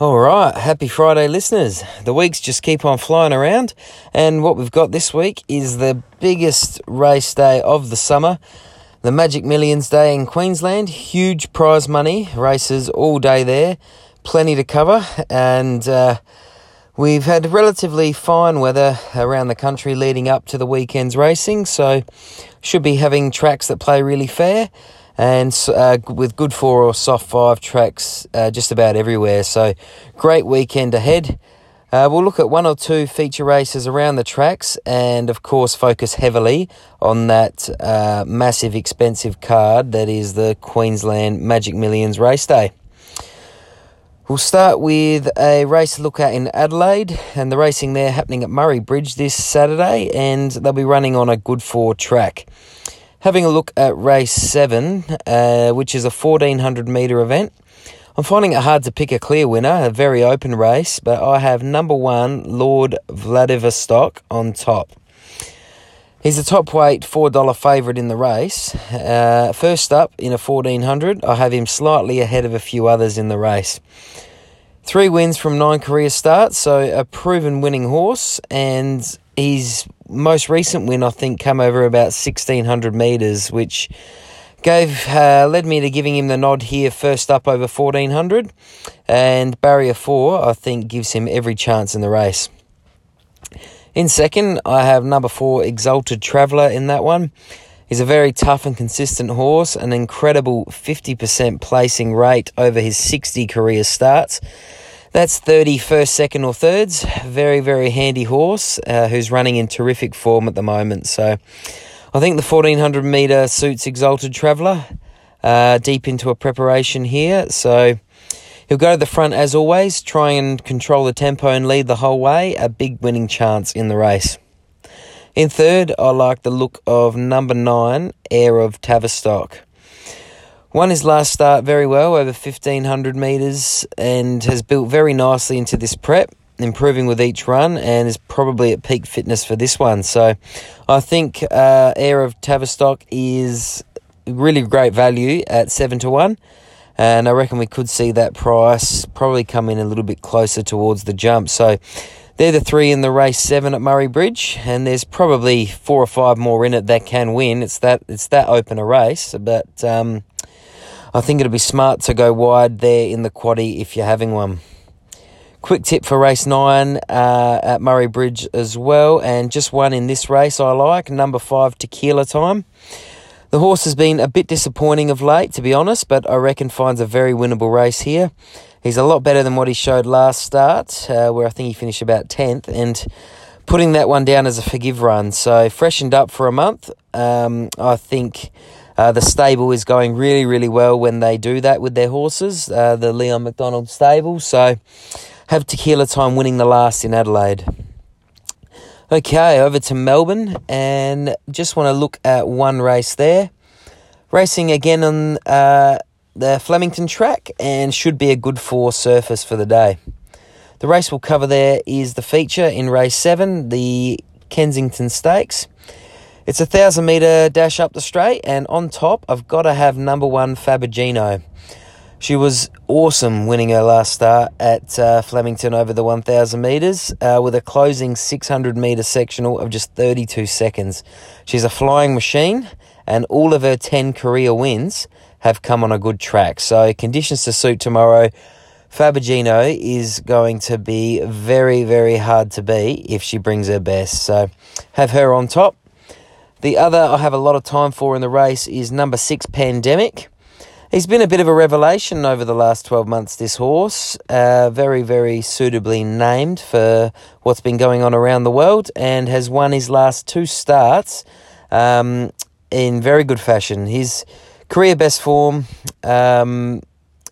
All right, happy Friday, listeners. The weeks just keep on flying around, and what we've got this week is the biggest race day of the summer, the Magic Millions Day in Queensland. Huge prize money, races all day there, plenty to cover, and uh, we've had relatively fine weather around the country leading up to the weekend's racing, so should be having tracks that play really fair and uh, with good four or soft five tracks uh, just about everywhere. So, great weekend ahead. Uh, we'll look at one or two feature races around the tracks and, of course, focus heavily on that uh, massive, expensive card that is the Queensland Magic Millions race day. We'll start with a race look at in Adelaide, and the racing there happening at Murray Bridge this Saturday, and they'll be running on a good four track. Having a look at race seven, uh, which is a 1400 metre event. I'm finding it hard to pick a clear winner, a very open race, but I have number one, Lord Vladivostok, on top. He's a top weight $4 favourite in the race. Uh, first up in a 1400, I have him slightly ahead of a few others in the race. Three wins from nine career starts, so a proven winning horse, and his most recent win, I think, come over about 1600 metres, which gave uh, led me to giving him the nod here first up over 1400 and barrier 4 I think gives him every chance in the race. In second, I have number 4 Exalted Traveller in that one. He's a very tough and consistent horse, an incredible 50% placing rate over his 60 career starts. That's 31st, second, or thirds. Very, very handy horse uh, who's running in terrific form at the moment. So I think the 1400 metre suits Exalted Traveller uh, deep into a preparation here. So he'll go to the front as always, try and control the tempo and lead the whole way. A big winning chance in the race. In third, I like the look of number nine, Heir of Tavistock. Won his last start very well, over 1500 metres, and has built very nicely into this prep, improving with each run, and is probably at peak fitness for this one. So I think uh, Heir of Tavistock is really great value at 7 to 1. And I reckon we could see that price probably come in a little bit closer towards the jump. So they're the three in the race seven at Murray Bridge, and there's probably four or five more in it that can win. It's that it's that open a race, but um, I think it'd be smart to go wide there in the quaddy if you're having one. Quick tip for race nine uh, at Murray Bridge as well, and just one in this race I like number five Tequila Time. The horse has been a bit disappointing of late, to be honest, but I reckon finds a very winnable race here. He's a lot better than what he showed last start, uh, where I think he finished about 10th, and putting that one down as a forgive run. So, freshened up for a month, um, I think uh, the stable is going really, really well when they do that with their horses, uh, the Leon McDonald stable. So have Tequila Time winning the last in Adelaide. Okay, over to Melbourne and just want to look at one race there. Racing again on uh, the Flemington track and should be a good four surface for the day. The race we'll cover there is the feature in race seven, the Kensington Stakes. It's a thousand meter dash up the straight, and on top, I've got to have number one Fabergino. She was awesome winning her last start at uh, Flemington over the 1,000 metres uh, with a closing 600 metre sectional of just 32 seconds. She's a flying machine, and all of her 10 career wins have come on a good track. So, conditions to suit tomorrow. Fabergino is going to be very, very hard to beat if she brings her best. So, have her on top. The other I have a lot of time for in the race is number six, Pandemic. He's been a bit of a revelation over the last 12 months, this horse. Uh, very, very suitably named for what's been going on around the world and has won his last two starts um, in very good fashion. His career best form um,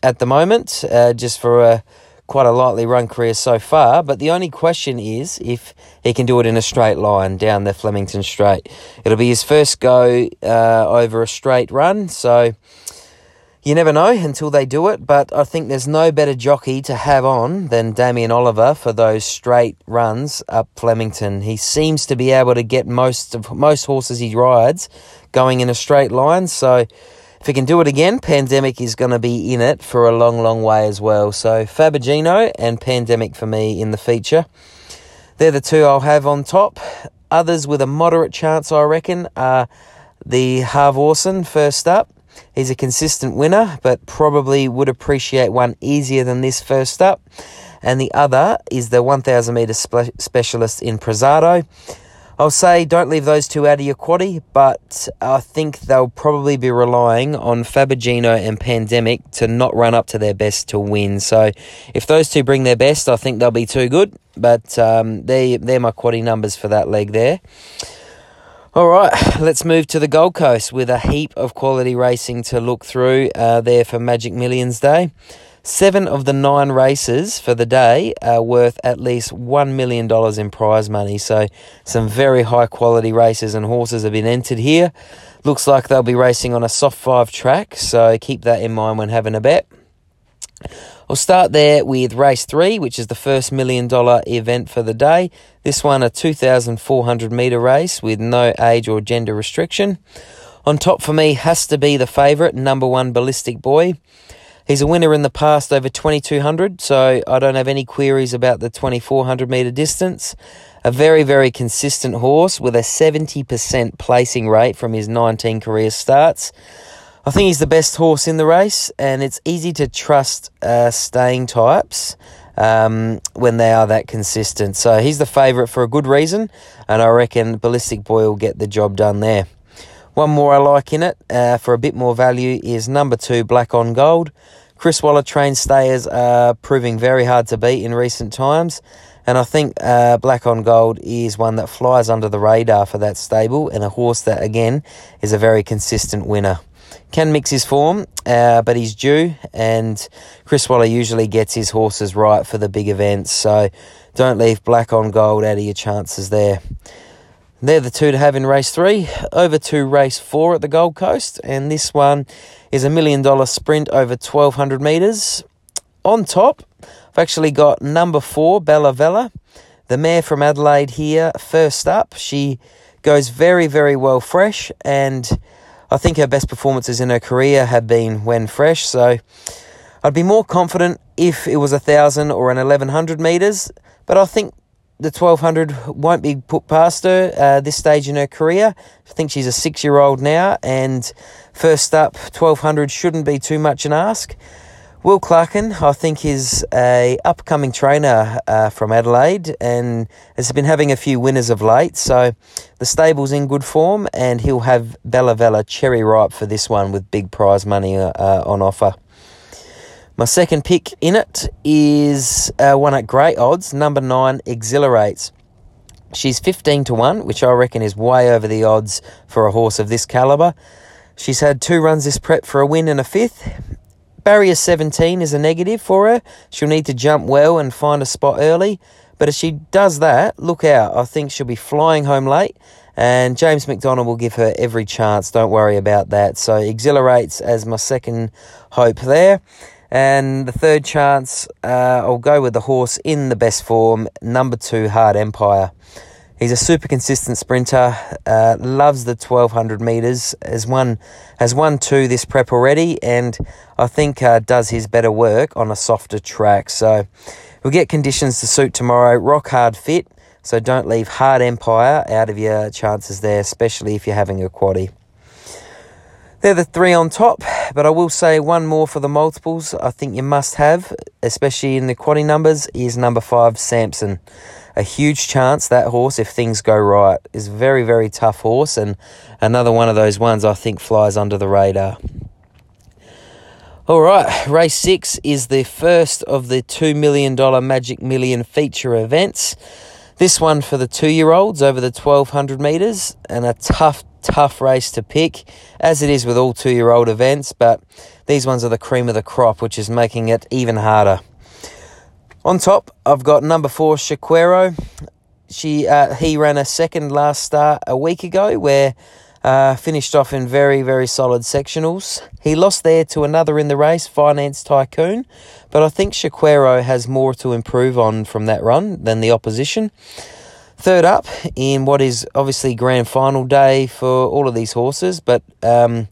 at the moment, uh, just for a quite a lightly run career so far, but the only question is if he can do it in a straight line down the Flemington Straight. It'll be his first go uh, over a straight run, so you never know until they do it, but I think there's no better jockey to have on than Damien Oliver for those straight runs up Flemington. He seems to be able to get most of most horses he rides going in a straight line, so if he can do it again, Pandemic is going to be in it for a long, long way as well. So Fabergino and Pandemic for me in the feature. They're the two I'll have on top. Others with a moderate chance, I reckon, are the Harv Orson first up. He's a consistent winner, but probably would appreciate one easier than this first up. And the other is the 1000 metre spe- specialist in Prezado. I'll say don't leave those two out of your quaddy, but I think they'll probably be relying on Fabergino and Pandemic to not run up to their best to win. So if those two bring their best, I think they'll be too good. But um, they, they're my quaddy numbers for that leg there. All right, let's move to the Gold Coast with a heap of quality racing to look through uh, there for Magic Millions Day. Seven of the nine races for the day are worth at least $1 million in prize money. So, some very high quality races and horses have been entered here. Looks like they'll be racing on a soft five track, so keep that in mind when having a bet. I'll start there with race three, which is the first million dollar event for the day. This one, a 2,400 metre race with no age or gender restriction. On top for me has to be the favourite, number one Ballistic Boy. He's a winner in the past over 2200, so I don't have any queries about the 2400 metre distance. A very, very consistent horse with a 70% placing rate from his 19 career starts. I think he's the best horse in the race, and it's easy to trust uh, staying types um, when they are that consistent. So he's the favourite for a good reason, and I reckon Ballistic Boy will get the job done there. One more I like in it uh, for a bit more value is number two, Black on Gold. Chris Waller trained stayers are proving very hard to beat in recent times. And I think uh, Black on Gold is one that flies under the radar for that stable and a horse that, again, is a very consistent winner. Can mix his form, uh, but he's due, and Chris Waller usually gets his horses right for the big events. So don't leave Black on Gold out of your chances there. They're the two to have in race three. Over to race four at the Gold Coast, and this one is a million dollar sprint over 1200 metres. On top, I've actually got number four, Bella Vella, the mare from Adelaide here, first up. She goes very, very well fresh, and I think her best performances in her career have been when fresh. So I'd be more confident if it was a thousand or an 1100 metres, but I think the 1200 won't be put past her uh, this stage in her career. I think she's a six year old now, and first up, 1200 shouldn't be too much an ask. Will Clarken, I think, is a upcoming trainer uh, from Adelaide and has been having a few winners of late. So the stable's in good form, and he'll have Bella Vella cherry ripe for this one with big prize money uh, on offer. My second pick in it is uh, one at great odds, number nine, Exhilarates. She's 15 to 1, which I reckon is way over the odds for a horse of this calibre. She's had two runs this prep for a win and a fifth. Barrier 17 is a negative for her. She'll need to jump well and find a spot early. But if she does that, look out. I think she'll be flying home late. And James McDonald will give her every chance. Don't worry about that. So, exhilarates as my second hope there. And the third chance, uh, I'll go with the horse in the best form, number two, Hard Empire. He's a super consistent sprinter, uh, loves the 1200 metres, has won, has won two this prep already, and I think uh, does his better work on a softer track. So we'll get conditions to suit tomorrow. Rock hard fit, so don't leave Hard Empire out of your chances there, especially if you're having a quaddy. They're the three on top, but I will say one more for the multiples. I think you must have, especially in the quaddy numbers, is number five, Samson. A huge chance that horse, if things go right, is very, very tough horse, and another one of those ones I think flies under the radar. All right, race six is the first of the $2 million Magic Million feature events. This one for the two year olds over the 1200 metres, and a tough, tough race to pick, as it is with all two year old events, but these ones are the cream of the crop, which is making it even harder. On top, I've got number four, Shaquero. She, uh, he ran a second last start a week ago where uh, finished off in very, very solid sectionals. He lost there to another in the race, Finance Tycoon, but I think Shaquero has more to improve on from that run than the opposition. Third up in what is obviously grand final day for all of these horses, but um,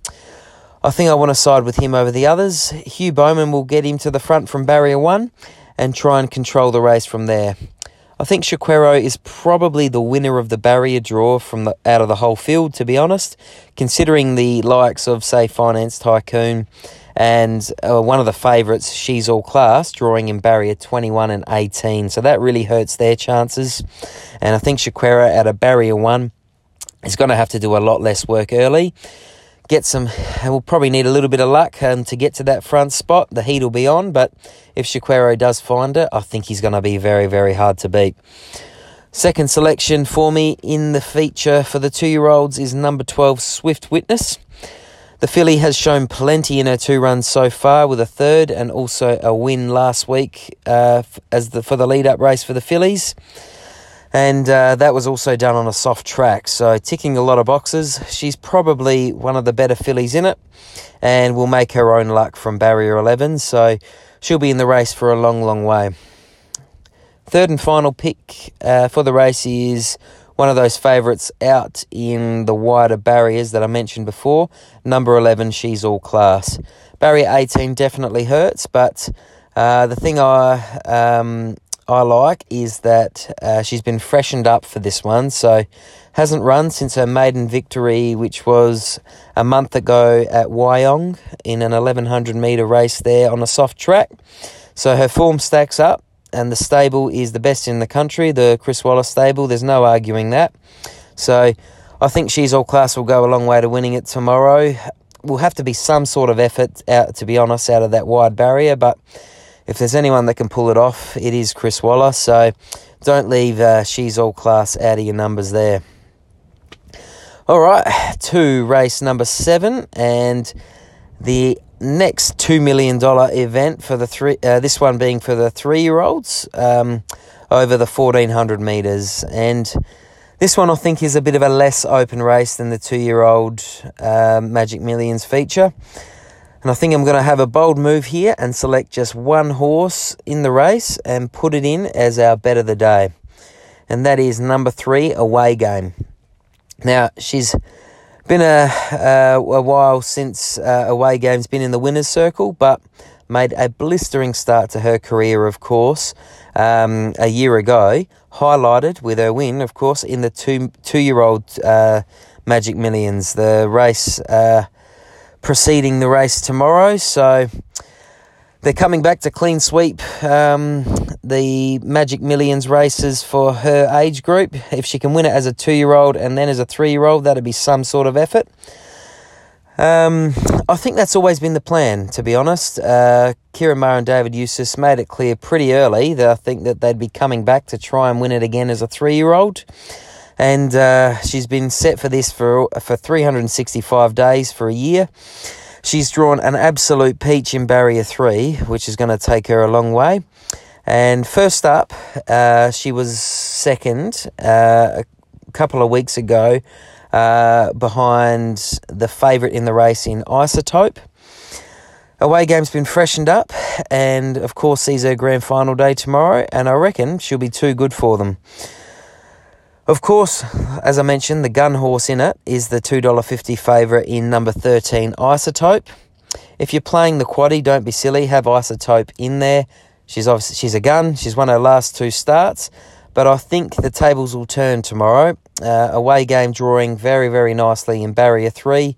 I think I want to side with him over the others. Hugh Bowman will get him to the front from barrier one and try and control the race from there. I think Shaquero is probably the winner of the barrier draw from the out of the whole field, to be honest, considering the likes of say Finance Tycoon and uh, one of the favourites, She's All Class, drawing in barrier 21 and 18. So that really hurts their chances. And I think Shaquero at a barrier one is going to have to do a lot less work early. Get some, we'll probably need a little bit of luck um, to get to that front spot. The heat will be on, but if Shaquero does find it, I think he's going to be very, very hard to beat. Second selection for me in the feature for the two year olds is number 12, Swift Witness. The filly has shown plenty in her two runs so far, with a third and also a win last week uh, as the for the lead up race for the fillies, and uh, that was also done on a soft track. So ticking a lot of boxes. She's probably one of the better fillies in it, and will make her own luck from barrier eleven. So she'll be in the race for a long, long way. Third and final pick uh, for the race is one of those favourites out in the wider barriers that I mentioned before. Number 11, She's All Class. Barrier 18 definitely hurts, but uh, the thing I um, I like is that uh, she's been freshened up for this one, so hasn't run since her maiden victory, which was a month ago at Wyong in an 1100 metre race there on a soft track. So her form stacks up and the stable is the best in the country, the Chris Waller stable. There's no arguing that. So I think she's all class will go a long way to winning it tomorrow. Will have to be some sort of effort out, to be honest, out of that wide barrier. But if there's anyone that can pull it off, it is Chris Waller. So don't leave uh, she's all class out of your numbers there. All right, to race number seven and the next two million dollar event for the three. Uh, this one being for the three year olds um, over the fourteen hundred meters, and this one I think is a bit of a less open race than the two year old uh, Magic Millions feature. And I think I'm going to have a bold move here and select just one horse in the race and put it in as our bet of the day. And that is number three, Away Game. Now, she's been a, uh, a while since uh, away games been in the winners' circle, but made a blistering start to her career, of course, um, a year ago. Highlighted with her win, of course, in the two two year old uh, Magic Millions, the race uh, preceding the race tomorrow. So they're coming back to clean sweep um, the Magic Millions races for her age group. If she can win it as a two year old and then as a three year old, that'd be some sort of effort. Um, I think that's always been the plan, to be honest. Uh, Maher and David Eustace made it clear pretty early that I think that they'd be coming back to try and win it again as a three year old. And uh, she's been set for this for, for 365 days for a year. She's drawn an absolute peach in barrier three, which is going to take her a long way. And first up, uh, she was second uh, a couple of weeks ago uh, behind the favourite in the race in Isotope. Away game's been freshened up, and of course, sees her grand final day tomorrow, and I reckon she'll be too good for them. Of course, as I mentioned, the gun horse in it is the $2.50 favourite in number 13, Isotope. If you're playing the quaddy, don't be silly, have Isotope in there. She's obviously she's a gun. She's won her last two starts, but I think the tables will turn tomorrow. Uh, away game drawing very very nicely in barrier three.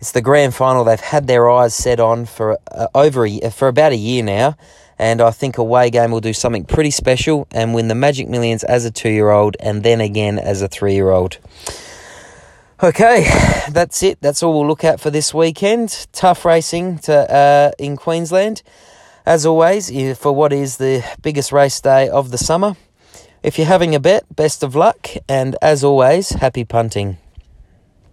It's the grand final they've had their eyes set on for uh, over a, for about a year now, and I think away game will do something pretty special and win the Magic Millions as a two year old and then again as a three year old. Okay, that's it. That's all we'll look at for this weekend. Tough racing to uh, in Queensland, as always, for what is the biggest race day of the summer. If you're having a bet, best of luck, and as always, happy punting.